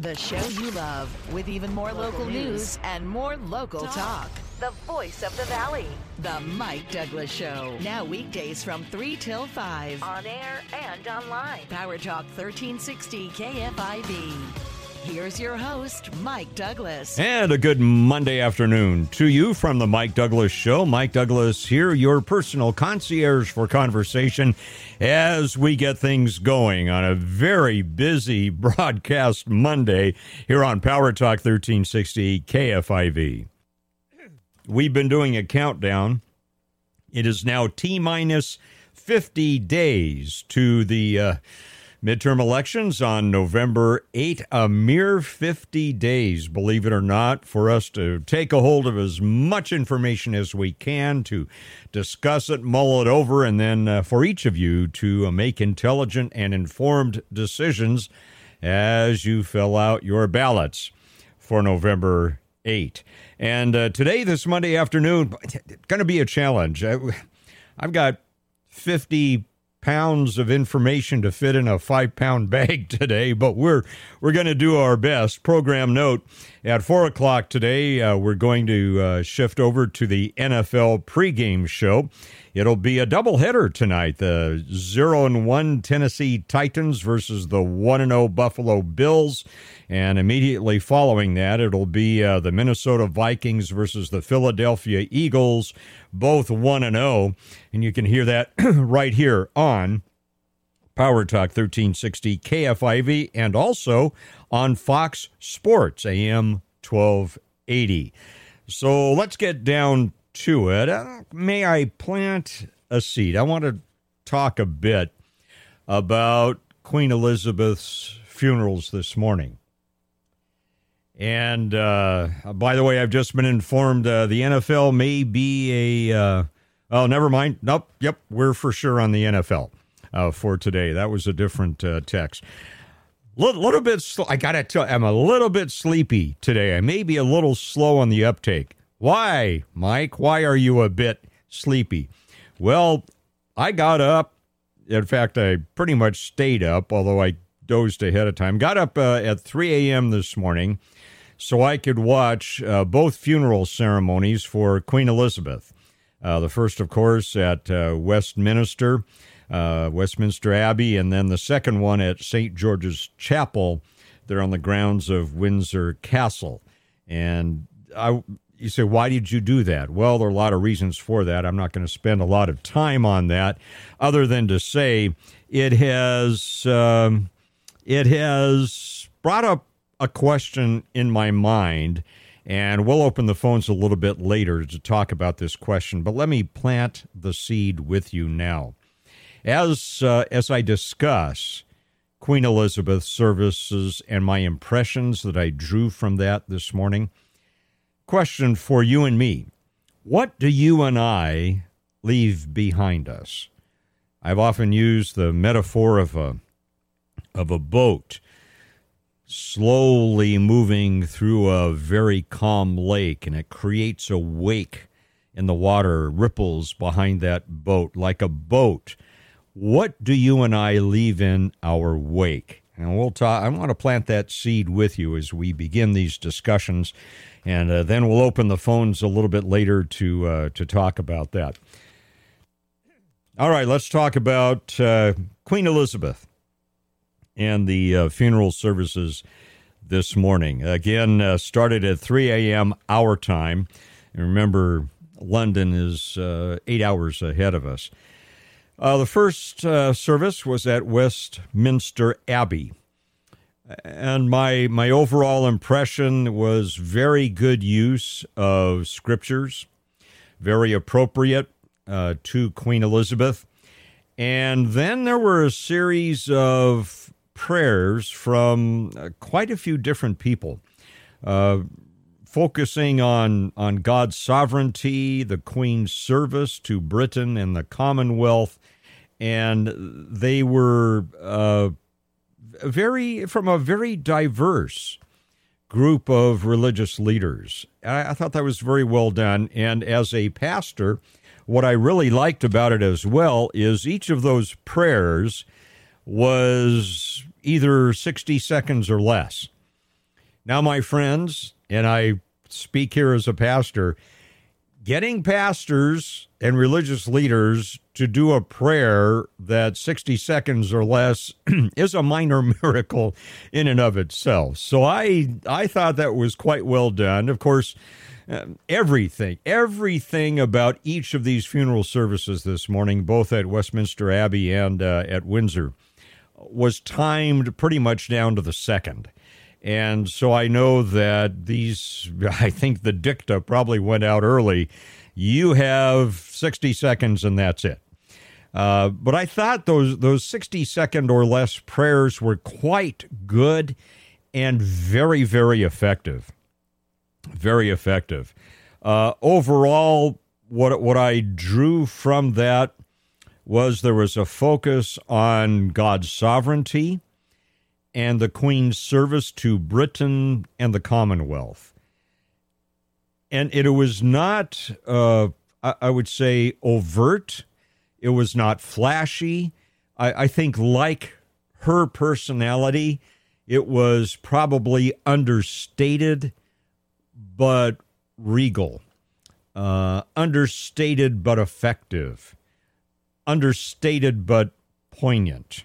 The show you love with even more local, news and more local talk. The voice of the valley. The Mike Douglass Show. Now weekdays from 3 till 5. On air and online. Power Talk 1360 KFIV. Here's your host, Mike Douglass. And a good Monday afternoon to you from the Mike Douglass Show. Mike Douglass here, your personal concierge for conversation as we get things going on a very busy broadcast Monday here on Power Talk 1360 KFIV. We've been doing a countdown. It is now T minus 50 days to the. Uh, Midterm elections on November 8, a mere 50 days, believe it or not, for us to take a hold of as much information as we can to discuss it, mull it over, and then uh, for each of you to uh, make intelligent and informed decisions as you fill out your ballots for November 8. And uh, today, this Monday afternoon, going to be a challenge. I've got 50 pounds of information to fit in a five pound bag today, but we're we're going to do our best. Program note: at four o'clock today, uh, we're going to uh, shift over to the NFL pregame show. It'll be a doubleheader tonight: the zero and one Tennessee Titans versus the one and zero Buffalo Bills. And immediately following that, it'll be uh, the Minnesota Vikings versus the Philadelphia Eagles, both 1 and 0. And you can hear that right here on Power Talk 1360 KFIV and also on Fox Sports AM 1280. So let's get down to it. Uh, may I plant a seed? I want to talk a bit about Queen Elizabeth's funerals this morning. And uh, by the way, I've just been informed uh, the NFL may be a. Uh, oh, never mind. Nope. Yep. We're for sure on the NFL uh, for today. That was a different uh, text. Little, little bit. I gotta tell. I'm a little bit sleepy today. I may be a little slow on the uptake. Why, Mike? Why are you a bit sleepy? Well, I got up. In fact, I pretty much stayed up, although I dozed ahead of time. Got up uh, at 3 a.m. this morning so I could watch uh, both funeral ceremonies for Queen Elizabeth. Uh, the first, of course, at uh, Westminster, uh, Westminster Abbey, and then the second one at St. George's Chapel, there on the grounds of Windsor Castle. And I, you say, why did you do that? Well, there are a lot of reasons for that. I'm not going to spend a lot of time on that, other than to say it has um, it has brought up a question in my mind, and we'll open the phones a little bit later to talk about this question. But let me plant the seed with you now. As uh, as I discuss Queen Elizabeth's services and my impressions that I drew from that this morning, question for you and me: What do you and I leave behind us? I've often used the metaphor of a of a boat slowly moving through a very calm lake, and it creates a wake in the water, ripples behind that boat like a boat. What do you and I leave in our wake? And we'll talk. I want to plant that seed with you as we begin these discussions, and uh, then we'll open the phones a little bit later to uh, to talk about that. All right, let's talk about uh, Queen Elizabeth and the uh, funeral services this morning. Again, uh, started at 3 a.m. our time. And remember, London is uh, eight hours ahead of us. Uh, the first uh, service was at Westminster Abbey. And my, my overall impression was very good use of scriptures, very appropriate uh, to Queen Elizabeth. And then there were a series of prayers from uh, quite a few different people, uh, focusing on, on God's sovereignty, the Queen's service to Britain and the Commonwealth. And they were uh, very, from a very diverse group of religious leaders. I, I thought that was very well done. And as a pastor, what I really liked about it as well is each of those prayers was either 60 seconds or less. Now, my friends, and I speak here as a pastor, getting pastors and religious leaders to do a prayer that 60 seconds or less is a minor miracle in and of itself. So I I thought that was quite well done. Of course, uh, everything everything about each of these funeral services this morning, both at Westminster Abbey and uh, at Windsor, was timed pretty much down to the second. And so I know that these, I think the dicta probably went out early. You have 60 seconds and that's it. Uh, but I thought those those 60 second or less prayers were quite good and very, very effective. Very effective. Uh, overall, what what I drew from that was there was a focus on God's sovereignty and the Queen's service to Britain and the Commonwealth. And it was not, uh, I would say, overt. It was not flashy. I, I think, like her personality, it was probably understated but regal, uh, understated but effective, understated but poignant.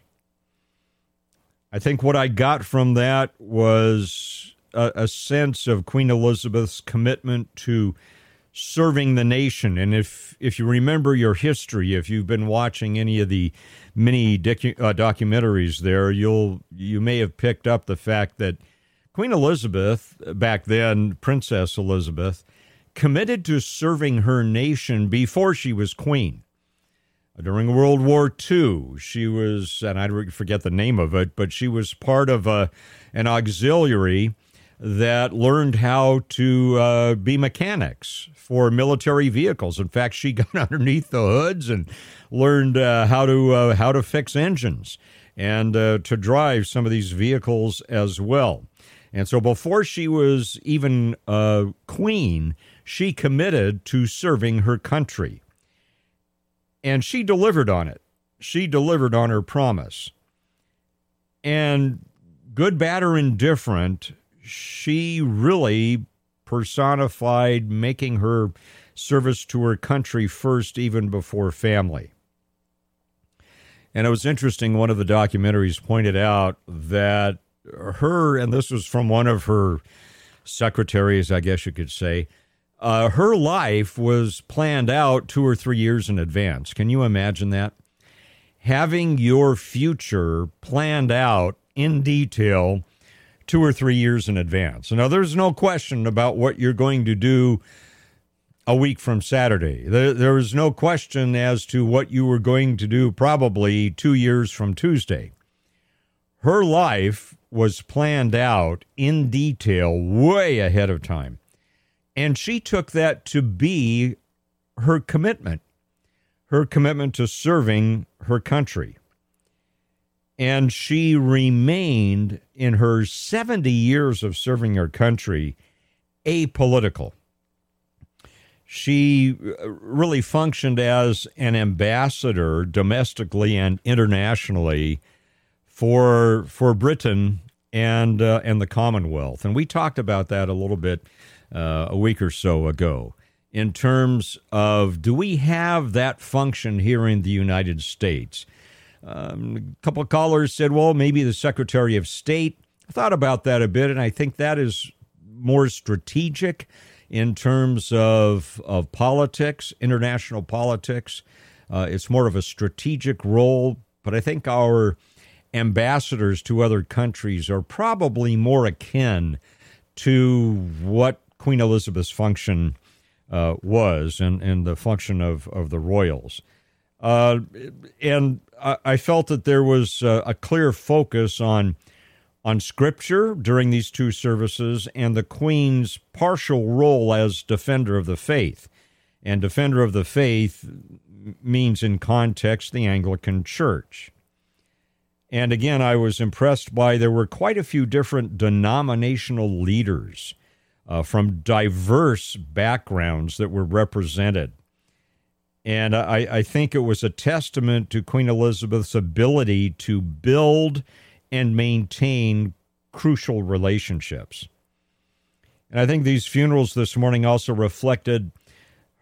I think what I got from that was a, a, sense of Queen Elizabeth's commitment to serving the nation. And if if you remember your history, if you've been watching any of the many dicu- uh, documentaries there, you'll you may have picked up the fact that Queen Elizabeth back then, Princess Elizabeth, committed to serving her nation before she was queen. During World War II, she was, and I forget the name of it, but she was part of a, an auxiliary that learned how to uh, be mechanics for military vehicles. In fact, she got underneath the hoods and learned uh, how to uh, how to fix engines and uh, to drive some of these vehicles as well. And so, before she was even a queen, she committed to serving her country. And she delivered on it. She delivered on her promise. And good, bad, or indifferent, she really personified making her service to her country first, even before family. And it was interesting, one of the documentaries pointed out that her, and this was from one of her secretaries, I guess you could say, uh, her life was planned out two or three years in advance. Can you imagine that? Having your future planned out in detail two or three years in advance. Now, there's no question about what you're going to do a week from Saturday. There, no question as to what you were going to do probably two years from Tuesday. Her life was planned out in detail way ahead of time. And she took that to be her commitment, her commitment to serving her country. And she remained in her 70 years of serving her country apolitical. She uh, really functioned as an ambassador domestically and internationally for for Britain and uh, and the Commonwealth. And we talked about that a little bit uh, a week or so ago in terms of do we have that function here in the United States? Um, a couple of callers said, well, maybe the Secretary of State. I thought about that a bit, and I think that is more strategic in terms of, of politics, international politics. Uh, it's more of a strategic role, but I think our ambassadors to other countries are probably more akin to what Queen Elizabeth's function uh, was and, and the function of, of the royals. Uh, and I, I, felt that there was a, a clear focus on on scripture during these two services and the Queen's partial role as defender of the faith. And defender of the faith means, in context, the Anglican Church. And again, I was impressed by there were quite a few different denominational leaders uh, from diverse backgrounds that were represented. And I, I think it was a testament to Queen Elizabeth's ability to build and maintain crucial relationships. And I think these funerals this morning also reflected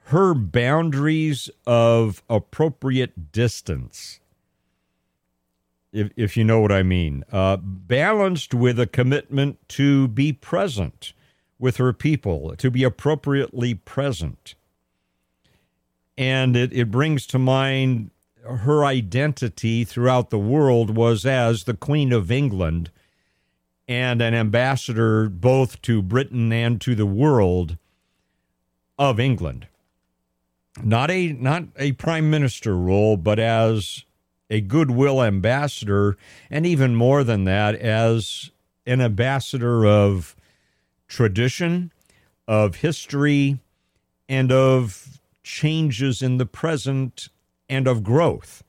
her boundaries of appropriate distance. If, if you know what I mean, uh, balanced with a commitment to be present with her people, to be appropriately present. And it, it brings to mind her identity throughout the world was as the Queen of England and an ambassador both to Britain and to the world of England. Not a not a prime minister role, but as a goodwill ambassador, and even more than that, as an ambassador of tradition, of history, and of changes in the present and of growth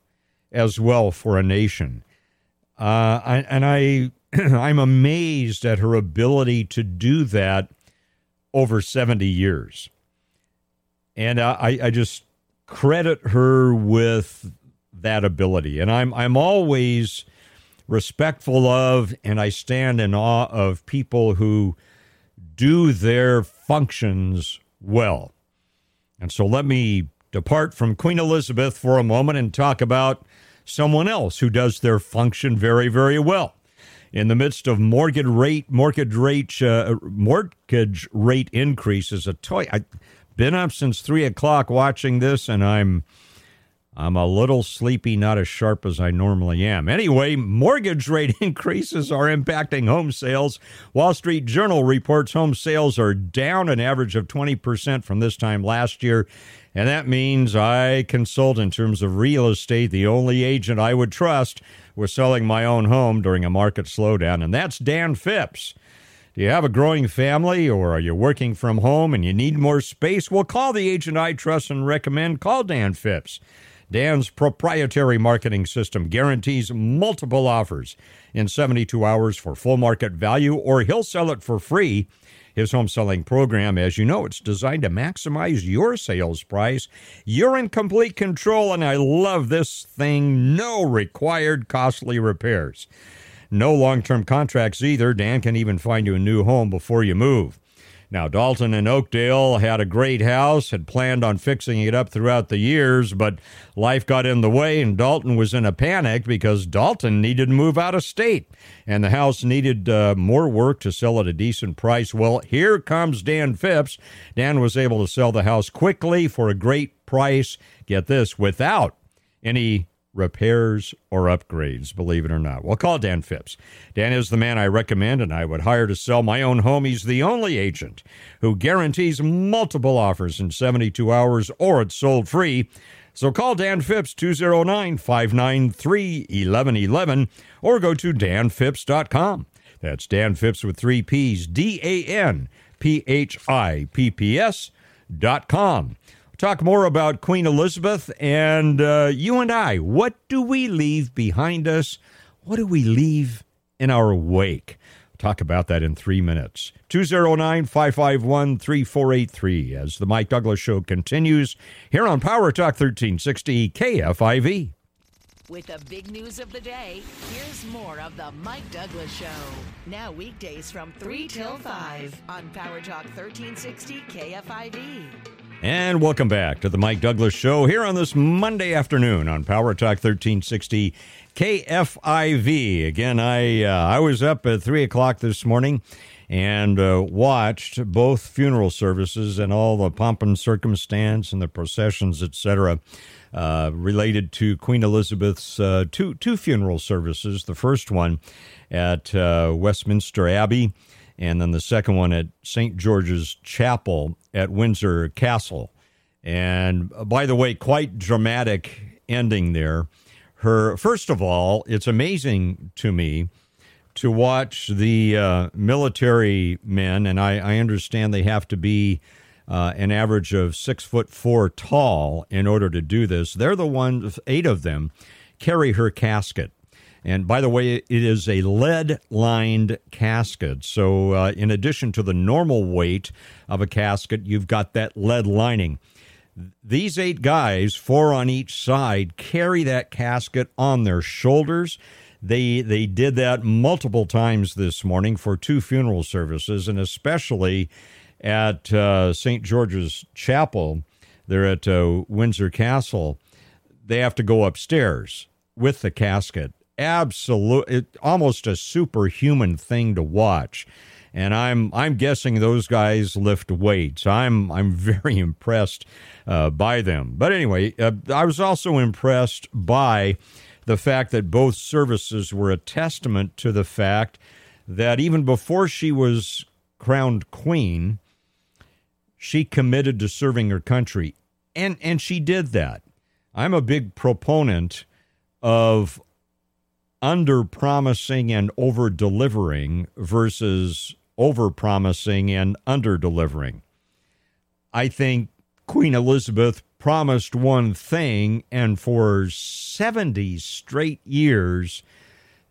as well for a nation. Uh, I, and I, I'm amazed at her ability to do that over 70 years. And I, I just credit her with that ability. And I'm, I'm always respectful of and I stand in awe of people who do their functions well. And so let me depart from Queen Elizabeth for a moment and talk about someone else who does their function very, very well. In the midst of mortgage rate, mortgage rate, uh, mortgage rate increases, a toy. I've been up since three o'clock watching this, and I'm I'm a little sleepy, not as sharp as I normally am. Anyway, mortgage rate increases are impacting home sales. Wall Street Journal reports home sales are down an average of 20% from this time last year. And that means I consult in terms of real estate. The only agent I would trust was selling my own home during a market slowdown, and that's Dan Phipps. Do you have a growing family or are you working from home and you need more space? Well, call the agent I trust and recommend. Call Dan Phipps. Dan's proprietary marketing system guarantees multiple offers in 72 hours for full market value, or he'll sell it for free. His home selling program, as you know, it's designed to maximize your sales price. You're in complete control, and I love this thing no required costly repairs. No long term contracts either. Dan can even find you a new home before you move. Now, Dalton and Oakdale had a great house, had planned on fixing it up throughout the years, but life got in the way, and Dalton was in a panic because Dalton needed to move out of state, and the house needed uh, more work to sell at a decent price. Well, here comes Dan Phipps. Dan was able to sell the house quickly for a great price. Get this, without any repairs, or upgrades, believe it or not. Well, call Dan Phipps. Dan is the man I recommend and I would hire to sell my own home. He's the only agent who guarantees multiple offers in 72 hours or it's sold free. So call Dan Phipps 209 593 1111 or go to danphipps.com. That's Dan Phipps with three P's, D A N P H I P P S dot com talk more about Queen Elizabeth and uh, you and I. What do we leave behind us? What do we leave in our wake? Talk about that in three minutes. 209 551 3483 as the Mike Douglass Show continues here on Power Talk 1360 KFIV. With the big news of the day, here's more of the Mike Douglass Show. Now weekdays from 3 till 5 on Power Talk 1360 KFIV. And welcome back to the Mike Douglass Show here on this Monday afternoon on Power Talk 1360 KFIV. Again, I uh, I was up at three o'clock this morning and uh, watched both funeral services and all the pomp and circumstance and the processions, etc., uh, related to Queen Elizabeth's uh, two two funeral services. The first one at uh, Westminster Abbey and then the second one at St. George's Chapel at Windsor Castle. And uh, by the way, quite dramatic ending there. Her first of all, it's amazing to me to watch the uh, military men, and I, I, understand they have to be uh, an average of six foot four tall in order to do this. They're the ones, eight of them, carry her casket. And by the way, it is a lead lined casket. So, uh, in addition to the normal weight of a casket, you've got that lead lining. These eight guys, four on each side, carry that casket on their shoulders. They they did that multiple times this morning for two funeral services, and especially at uh, St. George's Chapel. They're at uh, Windsor Castle. They have to go upstairs with the casket. Absolute, almost a superhuman thing to watch. And I'm I'm guessing those guys lift weights. I'm I'm very impressed uh, by them. But anyway, uh, I was also impressed by the fact that both services were a testament to the fact that even before she was crowned queen, she committed to serving her country. And and she did that. I'm a big proponent of under promising and over delivering versus over promising and under delivering. I think Queen Elizabeth promised one thing and for 70 straight years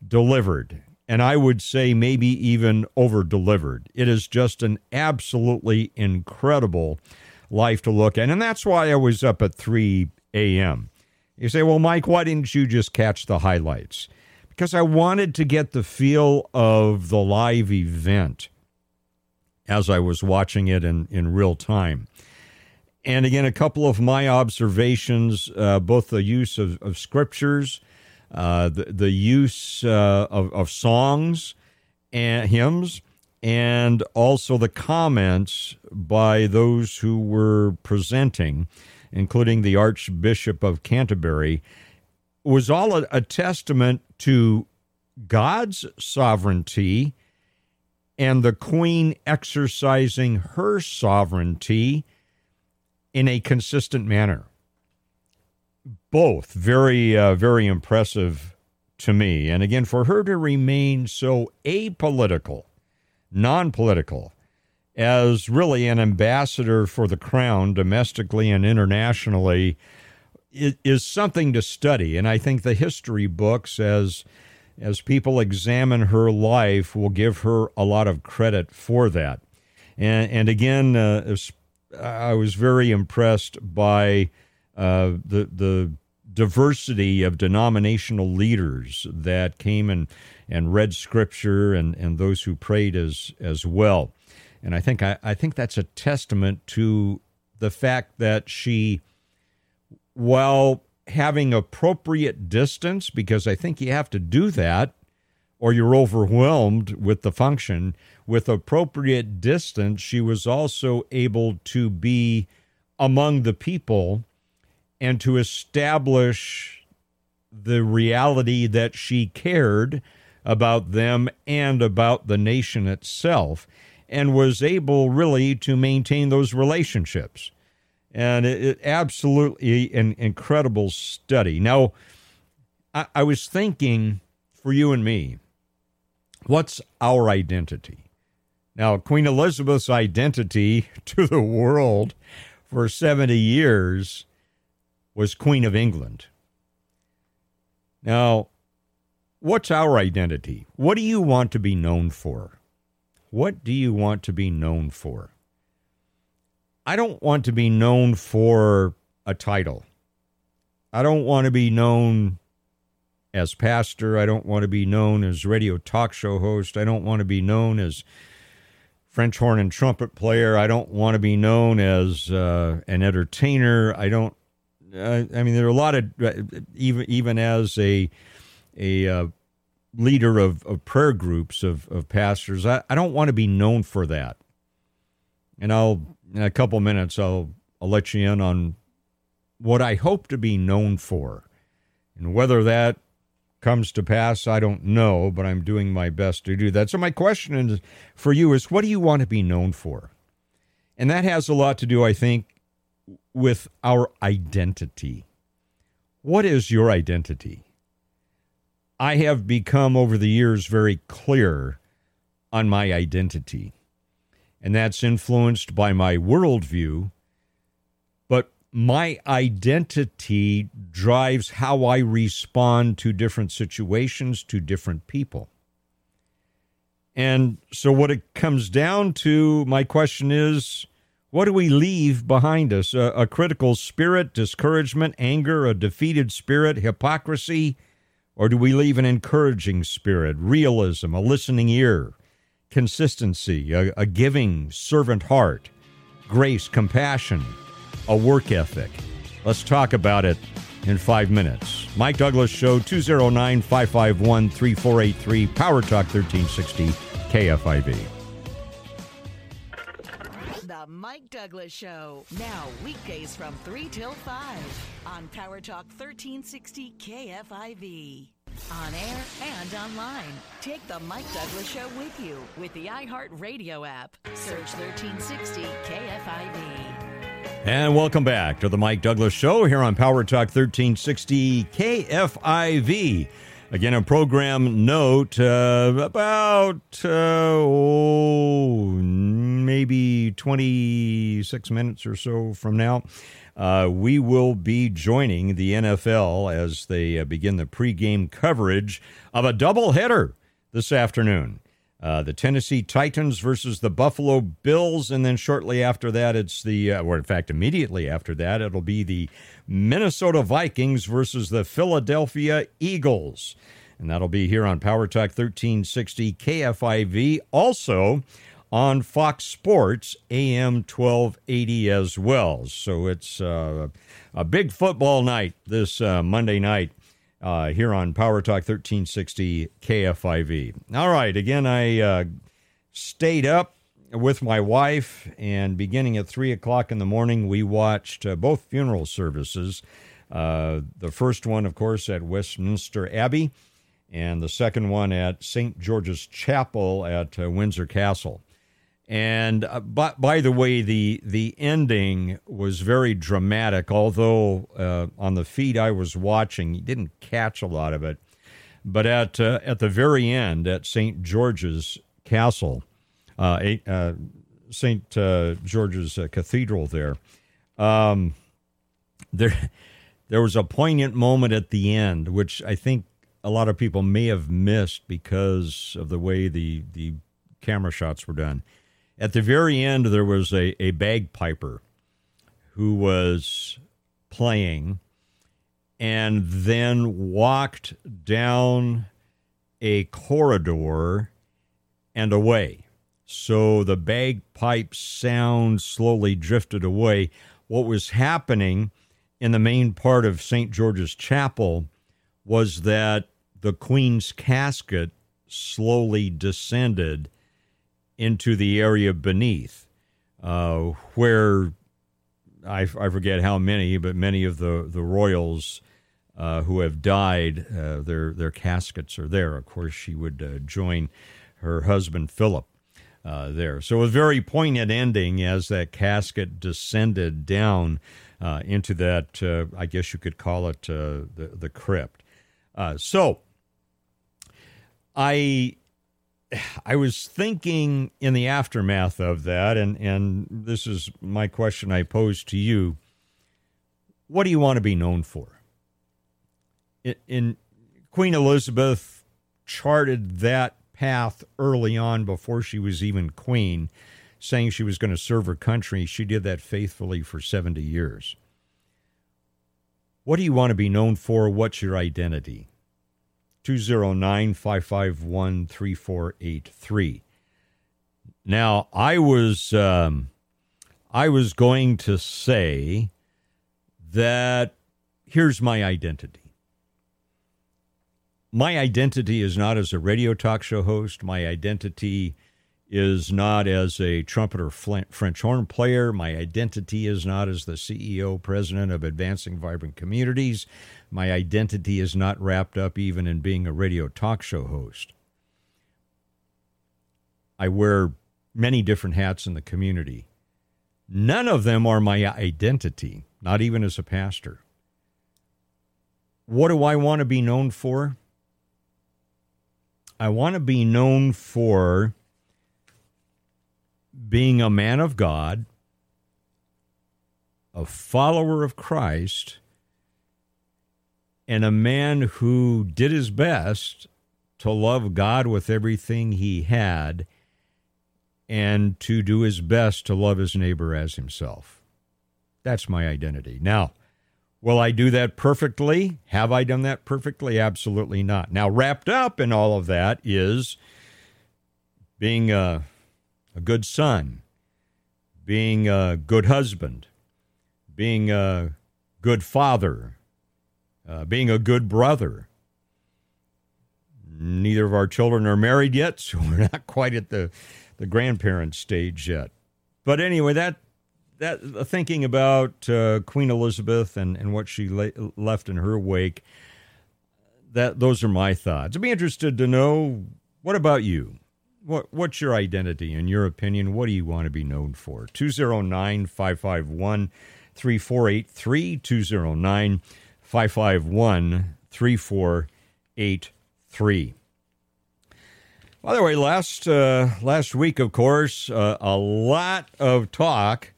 delivered. And I would say maybe even over delivered. It is just an absolutely incredible life to look at. And that's why I was up at 3 a.m. You say, well, Mike, why didn't you just catch the highlights? Because I wanted to get the feel of the live event as I was watching it in, in real time. And again, a couple of my observations, uh, both the use of, of scriptures, uh, the, the use uh, of, of songs and hymns, and also the comments by those who were presenting, including the Archbishop of Canterbury, was all a, a testament to God's sovereignty and the Queen exercising her sovereignty in a consistent manner. Both very, uh, very impressive to me. And again, for her to remain so apolitical, non political, as really an ambassador for the crown domestically and internationally is something to study. And I think the history books, as as people examine her life, will give her a lot of credit for that. And, and again, uh, I was very impressed by uh, the the diversity of denominational leaders that came and and read scripture and and those who prayed as as well. And I think I, I think that's a testament to the fact that she, while having appropriate distance, because I think you have to do that or you're overwhelmed with the function. With appropriate distance, she was also able to be among the people and to establish the reality that she cared about them and about the nation itself and was able really to maintain those relationships. And it, it absolutely an incredible study. Now, I, I was thinking for you and me, What's our identity? Now, Queen Elizabeth's identity to the world for 70 years was Queen of England. Now, what's our identity? What do you want to be known for? What do you want to be known for? I don't want to be known for a title. I don't want to be known as pastor. I don't want to be known as radio talk show host. I don't want to be known as French horn and trumpet player. I don't want to be known as uh, an entertainer. I don't. Uh, I mean, there are a lot of uh, even even as a a uh, leader of, of prayer groups of, of pastors. I, I don't want to be known for that. And I'll in a couple minutes I'll I'll let you in on what I hope to be known for, and whether that comes to pass, I don't know, but I'm doing my best to do that. So, my question is, for you is what do you want to be known for? And that has a lot to do, I think, with our identity. What is your identity? I have become over the years very clear on my identity, and that's influenced by my worldview But my identity drives how I respond to different situations, to different people. And so, what it comes down to, my question is what do we leave behind us? A, a critical spirit, discouragement, anger, a defeated spirit, hypocrisy, Or do we leave an encouraging spirit, realism, a listening ear, consistency, a, a giving servant heart, grace, compassion, a work ethic? Let's talk about it in five minutes. Mike Douglass Show, 209 551 3483, Power Talk 1360, KFIV. The Mike Douglass Show, now weekdays from 3 till 5 on Power Talk 1360, KFIV. On air and online. Take the Mike Douglass Show with you with the iHeartRadio app. Search 1360 KFIV. And welcome back to the Mike Douglass Show here on Power Talk 1360 KFIV. Again, a program note uh, about uh, oh, maybe 26 minutes or so from now. Uh, we will be joining the NFL as they uh, begin the pregame coverage of a doubleheader this afternoon. Uh, the Tennessee Titans versus the Buffalo Bills, and then shortly after that, it's the, uh, or in fact, immediately after that, it'll be the Minnesota Vikings versus the Philadelphia Eagles. And that'll be here on Power Talk 1360 KFIV. Also on Fox Sports AM 1280 as well. So it's uh, a big football night this uh, Monday night uh, here on Power Talk 1360 KFIV. All right, again, I uh, stayed up with my wife, and beginning at 3 o'clock in the morning, we watched uh, both funeral services. Uh, the first one, of course, at Westminster Abbey, and the second one at St. George's Chapel at Windsor Castle. And uh, by, by the way, the the ending was very dramatic. Although uh, on the feed I was watching, you didn't catch a lot of it. But at uh, at the very end, at St. George's Castle, uh, uh, St. Uh, George's Cathedral, there, um, there there was a poignant moment at the end, which I think a lot of people may have missed because of the way the the camera shots were done at the very end, there was a, a bagpiper who was playing and then walked down a corridor and away. So the bagpipe sound slowly drifted away. What was happening in the main part of St. George's Chapel was that the Queen's casket slowly descended into the area beneath, uh, where I, I, forget how many, but many of the the royals uh, who have died, uh, their their caskets are there. Of course, she would uh, join her husband Philip. Uh, there, so a very poignant ending as that casket descended down uh, into that. I guess you could call it the the crypt. so, I I was thinking in the aftermath of that, and, and this is my question I pose to you. What do you want to be known for? In, in Queen Elizabeth charted that path early on before she was even queen, saying she was going to serve her country. She did that faithfully for 70 years. What do you want to be known for? What's your identity? 209 551 3483. Now, I was um, I was going to say that here's my identity. My identity is not as a radio talk show host. My identity is not as a trumpet or French horn player. My identity is not as the CEO, president of Advancing Vibrant Communities. My identity is not wrapped up even in being a radio talk show host. I wear many different hats in the community. None of them are my identity, not even as a pastor. What do I want to be known for? I want to be known for being a man of God, a follower of Christ, and a man who did his best to love God with everything he had and to do his best to love his neighbor as himself. That's my identity. Now, Will I do that perfectly? Have I done that perfectly? Absolutely not. Now, wrapped up in all of that is being a, a good son, being a good husband, being a good father, uh, being a good brother. Neither of our children are married yet, so we're not quite at the, the grandparent stage yet. But anyway, that that thinking about uh, Queen Elizabeth and, and what she la- left in her wake, that those are my thoughts. I'd be interested to know what about you? What what's your identity in your opinion? What do you want to be known for? 209 551 3483 209 551 3483. By the way, last uh, last week, of course, uh, a lot of talk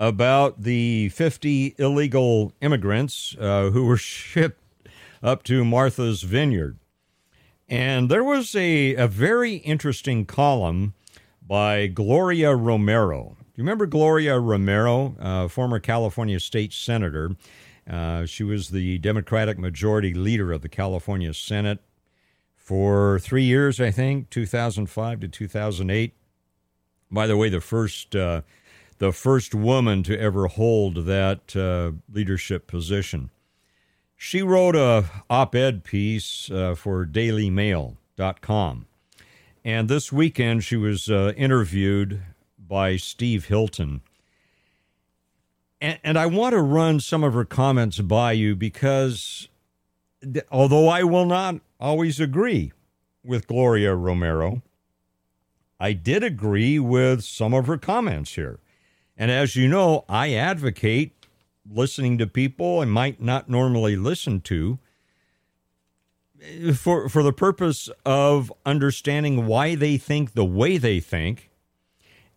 about the 50 illegal immigrants uh, who were shipped up to Martha's Vineyard. And there was a, a very interesting column by Gloria Romero. Do you remember Gloria Romero, uh, former California state senator? Uh, she was the Democratic majority leader of the California Senate for three years, I think, 2005 to 2008. By the way, the first uh, the first woman to ever hold that uh, leadership position. She wrote a op-ed piece uh, for DailyMail.com, and this weekend she was uh, interviewed by Steve Hilton. And, and I want to run some of her comments by you because, although I will not always agree with Gloria Romero, I did agree with some of her comments here. And as you know, I advocate listening to people I might not normally listen to for for the purpose of understanding why they think the way they think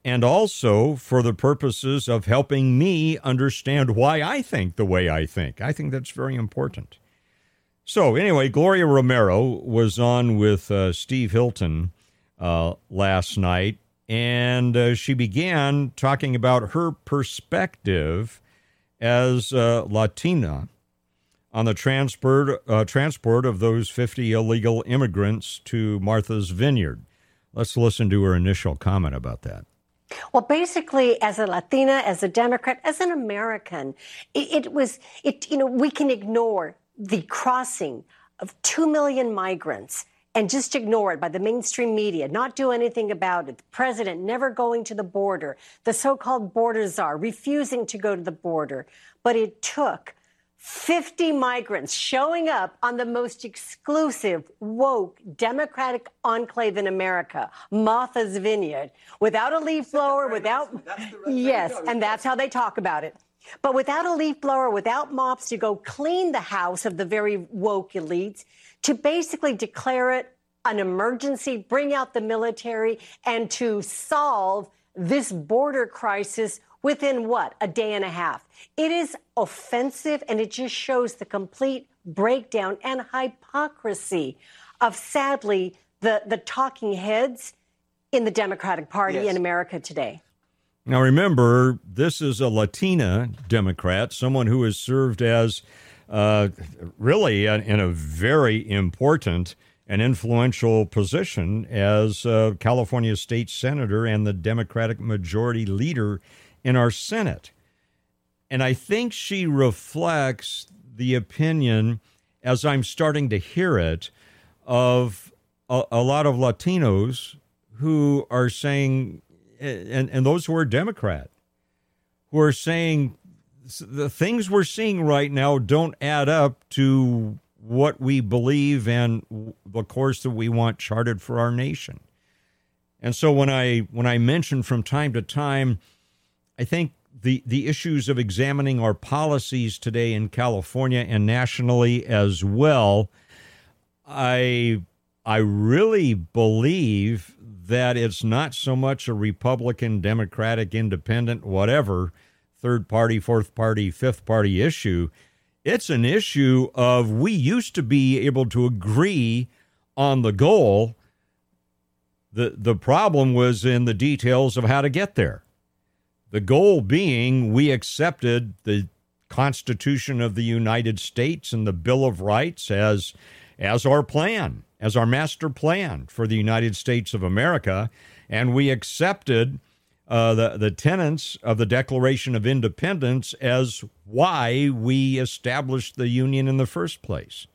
and also for the purposes of helping me understand why I think the way I think. I think that's very important. So, anyway, Gloria Romero was on with uh, Steve Hilton uh, last night, and uh, she began talking about her perspective as uh, Latina on the transport uh, transport of those 50 illegal immigrants to Martha's Vineyard. Let's listen to her initial comment about that. Well, basically, as a Latina, as a Democrat, as an American, it, it was it. You know, we can ignore the crossing of two million migrants and just ignore it by the mainstream media, not do anything about it. The president never going to the border, the so called border czar refusing to go to the border. But it took 50 migrants showing up on the most exclusive, woke, democratic enclave in America, Martha's Vineyard, without a leaf blower, without. yes, and that's how they talk about it. But without a leaf blower, without mops to go clean the house of the very woke elites, to basically declare it an emergency, bring out the military, and to solve this border crisis within what? A day and a half. It is offensive and it just shows the complete breakdown and hypocrisy of sadly the, the talking heads in the Democratic Party yes. in America today. Now, remember, this is a Latina Democrat, someone who has served as uh, really in a very important and influential position as uh, California state senator and the Democratic majority leader in our Senate. And I think she reflects the opinion, as I'm starting to hear it, of a, a lot of Latinos who are saying, and, and those who are Democrat, who are saying the things we're seeing right now don't add up to what we believe and the course that we want charted for our nation. And so when I when I mention from time to time, I think the the issues of examining our policies today in California and nationally as well, I I really believe that it's not so much a Republican, Democratic, Independent, whatever third party, fourth party, fifth party issue. It's an issue of we used to be able to agree on the goal. The, the problem was in the details of how to get there. The goal being we accepted the Constitution of the United States and the Bill of Rights as as our plan, as our master plan for the United States of America, and we accepted uh, the the tenets of the Declaration of Independence as why we established the Union in the first place.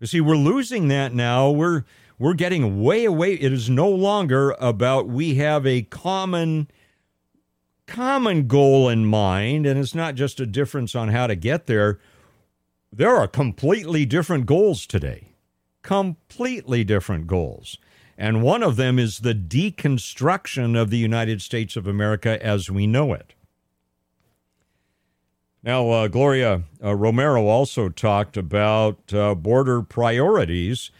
You see, we're losing that now. We're we're getting way away. It is no longer about we have a common common goal in mind, and it's not just a difference on how to get there. There are completely different goals today. Completely different goals. And one of them is the deconstruction of the United States of America as we know it. Now, uh, Gloria uh, Romero also talked about uh, border priorities,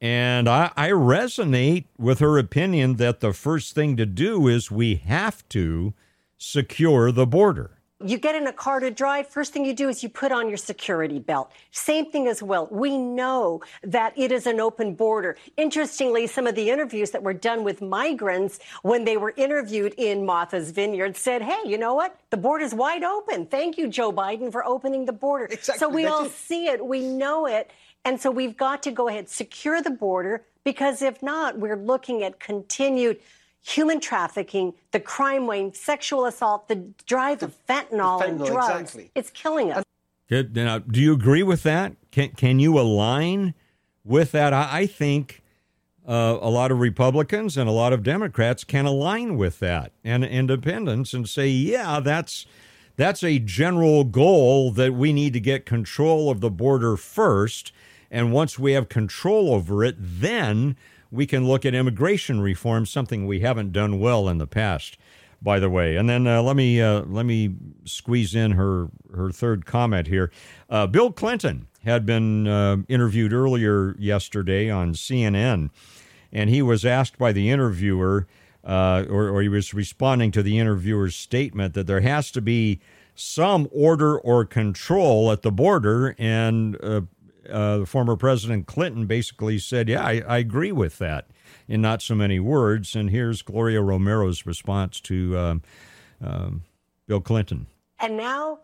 and I, I resonate with her opinion that the first thing to do is we have to secure the border. You get in a car to drive, first thing you do is you put on your security belt. Same thing as well. We know that it is an open border. Interestingly, some of the interviews that were done with migrants when they were interviewed in Martha's Vineyard said, hey, you know what? The border's wide open. Thank you, Joe Biden, for opening the border. Exactly. So we all see it, we know it. And so we've got to go ahead, secure the border, because if not, we're looking at continued human trafficking, the crime wave, sexual assault, the drive of fentanyl, fentanyl and drugs. Exactly. It's killing us. Good. Now, do you agree with that? Can can you align with that? I, I think uh, a lot of Republicans and a lot of Democrats can align with that and independents and say, yeah, that's that's a general goal that we need to get control of the border first, and once we have control over it, then we can look at immigration reform, something we haven't done well in the past, by the way. And then uh, let me uh, let me squeeze in her her third comment here. Uh, Bill Clinton had been uh, interviewed earlier yesterday on CNN, and he was asked by the interviewer, uh, or, or he was responding to the interviewer's statement that there has to be some order or control at the border, and uh, uh, former President Clinton basically said, Yeah, I, I, agree with that in not so many words. And here's Gloria Romero's response to um, um, Bill Clinton. And now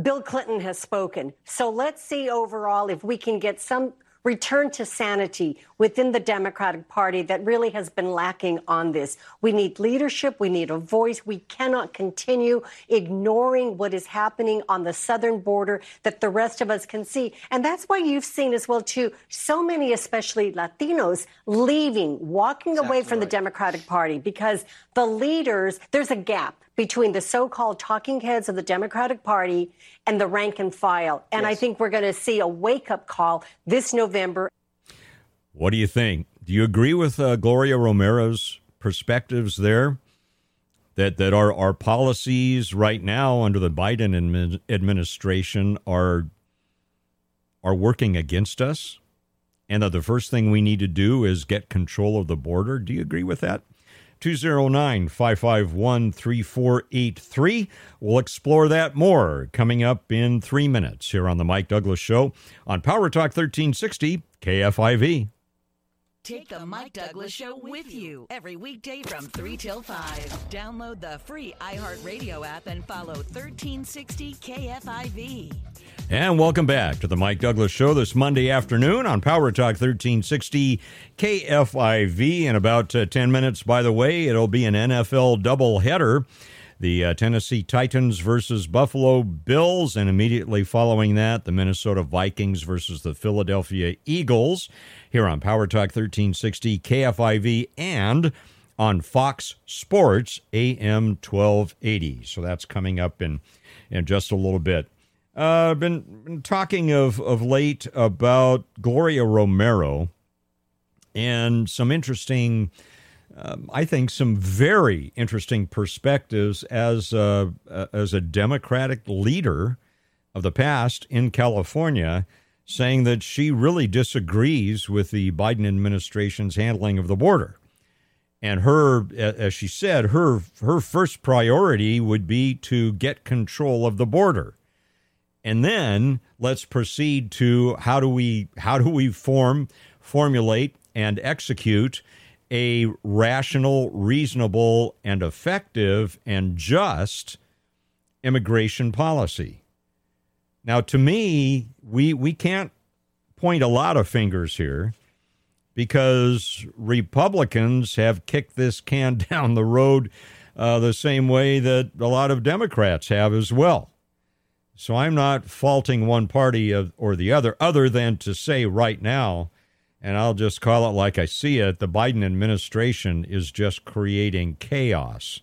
Bill Clinton has spoken. So let's see overall if we can get some return to sanity within the Democratic Party that really has been lacking on this. We need leadership. We need a voice. We cannot continue ignoring what is happening on the southern border that the rest of us can see. And that's why you've seen as well, too, so many, especially Latinos, leaving, walking exactly away from right. the Democratic Party because the leaders, there's a gap between the so-called talking heads of the Democratic Party and the rank and file. And yes. I think we're going to see a wake-up call this November. What do you think? Do you agree with uh, Gloria Romero's perspectives there? That that our our policies right now under the Biden administration are are working against us, and that the first thing we need to do is get control of the border. Do you agree with that? 209 551 3483. We'll explore that more coming up in three minutes here on The Mike Douglass Show on Power Talk 1360 KFIV. Take the Mike Douglass Show with you every weekday from 3 till 5. Download the free iHeartRadio app and follow 1360 KFIV. And welcome back to the Mike Douglass Show this Monday afternoon on Power Talk 1360 KFIV. In about uh, 10 minutes, by the way, it'll be an NFL doubleheader. The uh, Tennessee Titans versus Buffalo Bills, and immediately following that, the Minnesota Vikings versus the Philadelphia Eagles here on Power Talk 1360 KFIV and on Fox Sports AM 1280. So that's coming up in, in just a little bit. I've uh, been, been talking of, of late about Gloria Romero and some interesting, um, I think, some very interesting perspectives as a, as a Democratic leader of the past in California, saying that she really disagrees with the Biden administration's handling of the border. And her, as she said, her her first priority would be to get control of the border and then let's proceed to how do we how do we form formulate and execute a rational reasonable and effective and just immigration policy Now, to me, we we can't point a lot of fingers here because Republicans have kicked this can down the road uh, the same way that a lot of Democrats have as well. So I'm not faulting one party of, or the other, other than to say right now, and I'll just call it like I see it the Biden administration is just creating chaos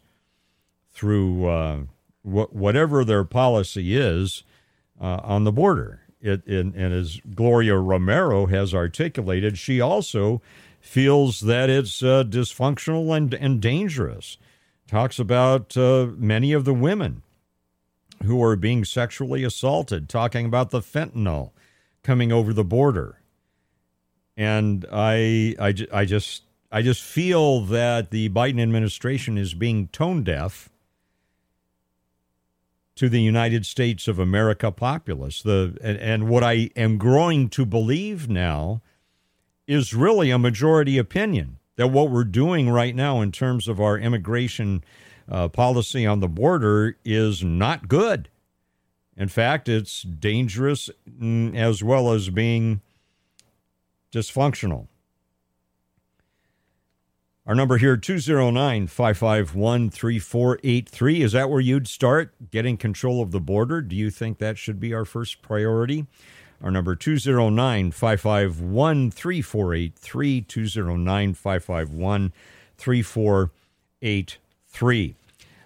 through uh, wh- whatever their policy is uh, on the border. It, and, and as Gloria Romero has articulated, she also feels that it's uh, dysfunctional and, and dangerous. Talks about uh, many of the women who are being sexually assaulted, talking about the fentanyl coming over the border. And I, I, I just, I just feel that the Biden administration is being tone deaf to the United States of America populace. The and, and what I am growing to believe now is really a majority opinion that what we're doing right now in terms of our immigration uh, policy on the border is not good. In fact, it's dangerous mm, as well as being dysfunctional. Our number here, 209 551 3483. Is that where you'd start getting control of the border? Do you think that should be our first priority? Our number 209 551 3483. 209 551 3483.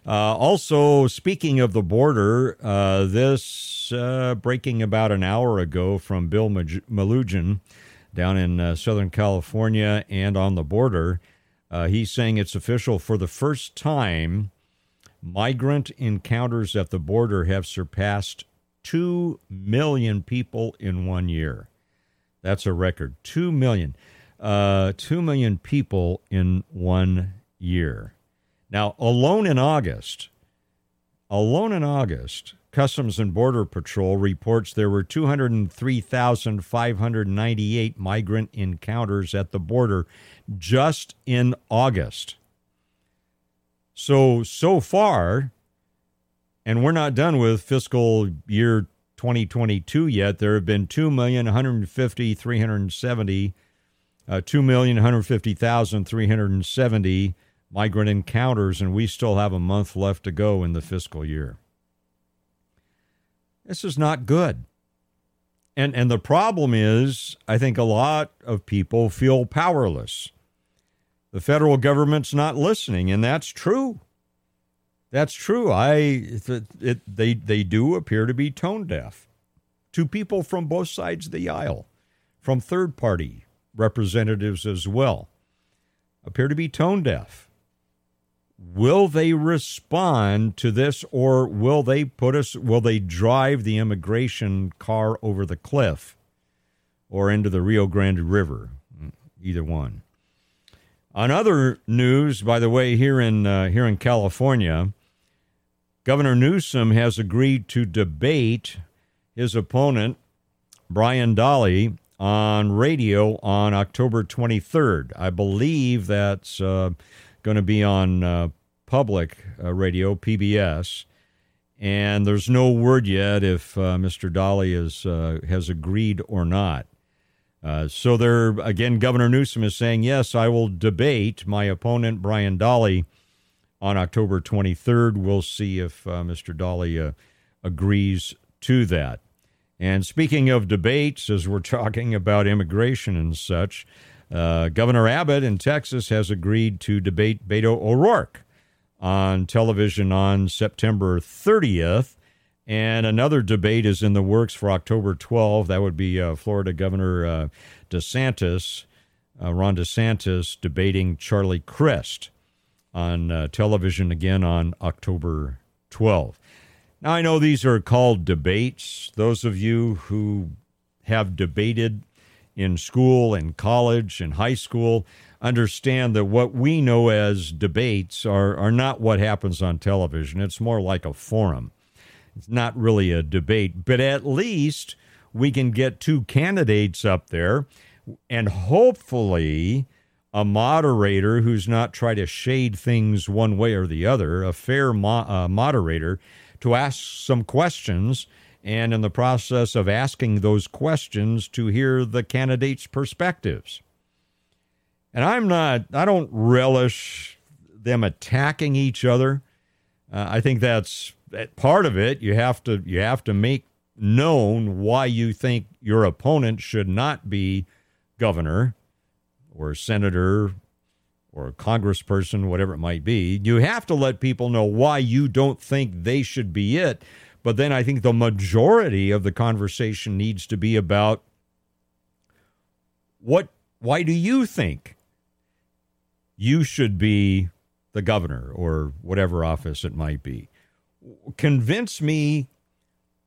Uh, also, speaking of the border, uh, this uh, breaking about an hour ago from Bill Melugin down in uh, Southern California and on the border. Uh, he's saying it's official for the first time. Migrant encounters at the border have surpassed 2 million people in one year. That's a record. 2 million. Uh, 2 million people in one year. Now, alone in August, alone in August, Customs and Border Patrol reports there were 203,598 migrant encounters at the border just in August. So, so far, and we're not done with fiscal year 2022 yet, there have been 2,150,370, uh, 2,150,370 migrant encounters, and we still have a month left to go in the fiscal year. This is not good. And and the problem is I think a lot of people feel powerless. The federal government's not listening and that's true. That's true. I it, it, they they do appear to be tone deaf to people from both sides of the aisle, from third party representatives as well. Appear to be tone deaf. Will they respond to this or will they put us will they drive the immigration car over the cliff or into the Rio Grande River? Either one. On other news, by the way, here in uh, here in California, Governor Newsom has agreed to debate his opponent Brian Dahle on radio on October 23rd. I believe that's uh, going to be on uh, public uh, radio, PBS. And there's no word yet if uh, Mr. Dahle is, uh, has agreed or not. Uh, so there again, Governor Newsom is saying, yes, I will debate my opponent, Brian Dahle, on October 23rd. We'll see if uh, Mr. Dahle agrees to that. And speaking of debates, as we're talking about immigration and such, uh, Governor Abbott in Texas has agreed to debate Beto O'Rourke on television on September 30th. And another debate is in the works for October 12th. That would be uh, Florida Governor uh, DeSantis, uh, Ron DeSantis, debating Charlie Crist on uh, television again on October 12th. Now, I know these are called debates. Those of you who have debated in school and college and high school understand that what we know as debates are, are not what happens on television. It's more like a forum. It's not really a debate, but at least we can get two candidates up there and hopefully a moderator who's not trying to shade things one way or the other, a fair mo- uh, moderator to ask some questions and in the process of asking those questions to hear the candidates' perspectives. And I'm not, I don't relish them attacking each other. Uh, I think that's part of it. You have to you have to make known why you think your opponent should not be governor or senator or congressperson, whatever it might be. You have to let people know why you don't think they should be it. But then I think the majority of the conversation needs to be about what why do you think you should be the governor or whatever office it might be? Convince me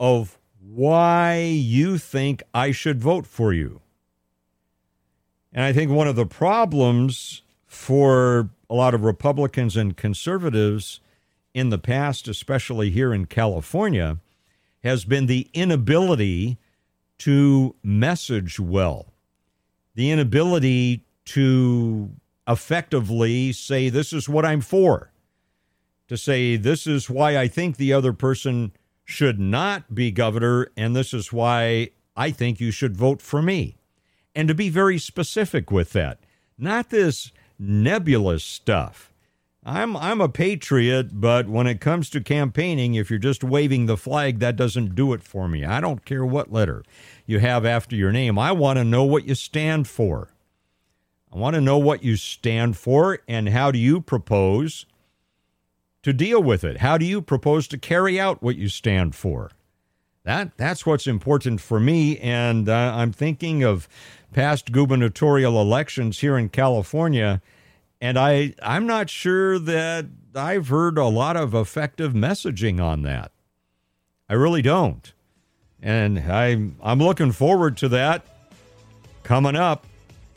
of why you think I should vote for you. And I think one of the problems for a lot of Republicans and conservatives in the past, especially here in California, has been the inability to message well, the inability to effectively say, This is what I'm for, to say, This is why I think the other person should not be governor, and this is why I think you should vote for me. And to be very specific with that, not this nebulous stuff. I'm I'm a patriot, but when it comes to campaigning, if you're just waving the flag, that doesn't do it for me. I don't care what letter you have after your name. I want to know what you stand for. I want to know what you stand for and how do you propose to deal with it? How do you propose to carry out what you stand for? That that's what's important for me, and uh, I'm thinking of past gubernatorial elections here in California, and I I'm not sure that I've heard a lot of effective messaging on that. I really don't, and I I'm looking forward to that coming up.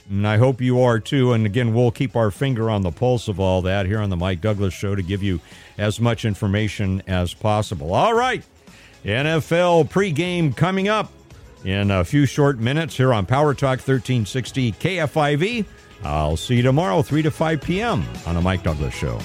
And I hope you are too. And again, we'll keep our finger on the pulse of all that here on the Mike Douglass Show to give you as much information as possible. All right. NFL pregame coming up in a few short minutes here on Power Talk 1360 KFIV. I'll see you tomorrow, 3 to 5 p.m. on the Mike Douglass Show.